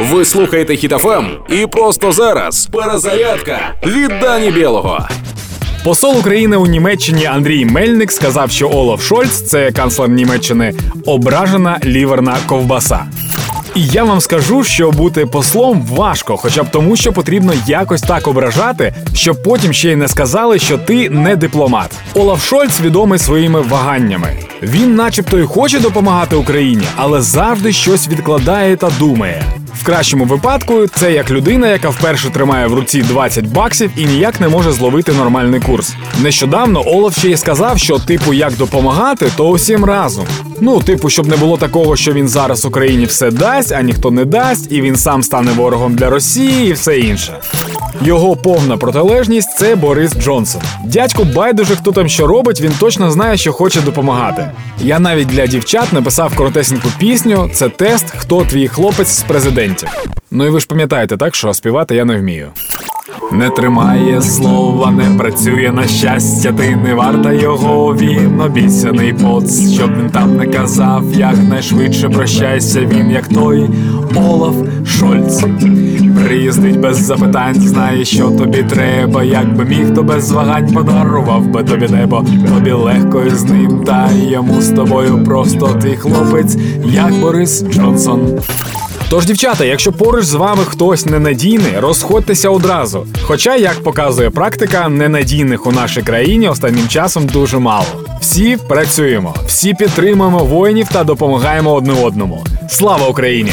Ви слухаєте Хітофем і просто зараз перезарядка від Дані Білого. Посол України у Німеччині Андрій Мельник сказав, що Олаф Шольц, це канцлер Німеччини, ображена ліверна ковбаса. І я вам скажу, що бути послом важко, хоча б тому, що потрібно якось так ображати, щоб потім ще й не сказали, що ти не дипломат. Олаф Шольц відомий своїми ваганнями. Він, начебто, і хоче допомагати Україні, але завжди щось відкладає та думає. В кращому випадку це як людина, яка вперше тримає в руці 20 баксів і ніяк не може зловити нормальний курс. Нещодавно Олаф ще й сказав, що типу як допомагати, то усім разом. Ну, типу, щоб не було такого, що він зараз Україні все дасть, а ніхто не дасть, і він сам стане ворогом для Росії і все інше. Його повна протилежність це Борис Джонсон. Дядьку байдуже, хто там що робить, він точно знає, що хоче допомагати. Я навіть для дівчат написав коротесеньку пісню. Це тест, хто твій хлопець з президентів. Ну і ви ж пам'ятаєте, так що співати я не вмію. Не тримає слова, не працює на щастя, ти не варта його, він обіцяний поц, щоб він там не казав, як найшвидше прощайся, він як той Олаф Шольц. Без запитань, знає, що тобі треба. Якби міг, то без вагань подарував би тобі небо. Тобі легко із ним, та йому з тобою просто твій хлопець, як Борис Джонсон. Тож, дівчата, якщо поруч з вами хтось ненадійний, розходьтеся одразу. Хоча, як показує практика, ненадійних у нашій країні останнім часом дуже мало. Всі працюємо, всі підтримуємо воїнів та допомагаємо одне одному. Слава Україні!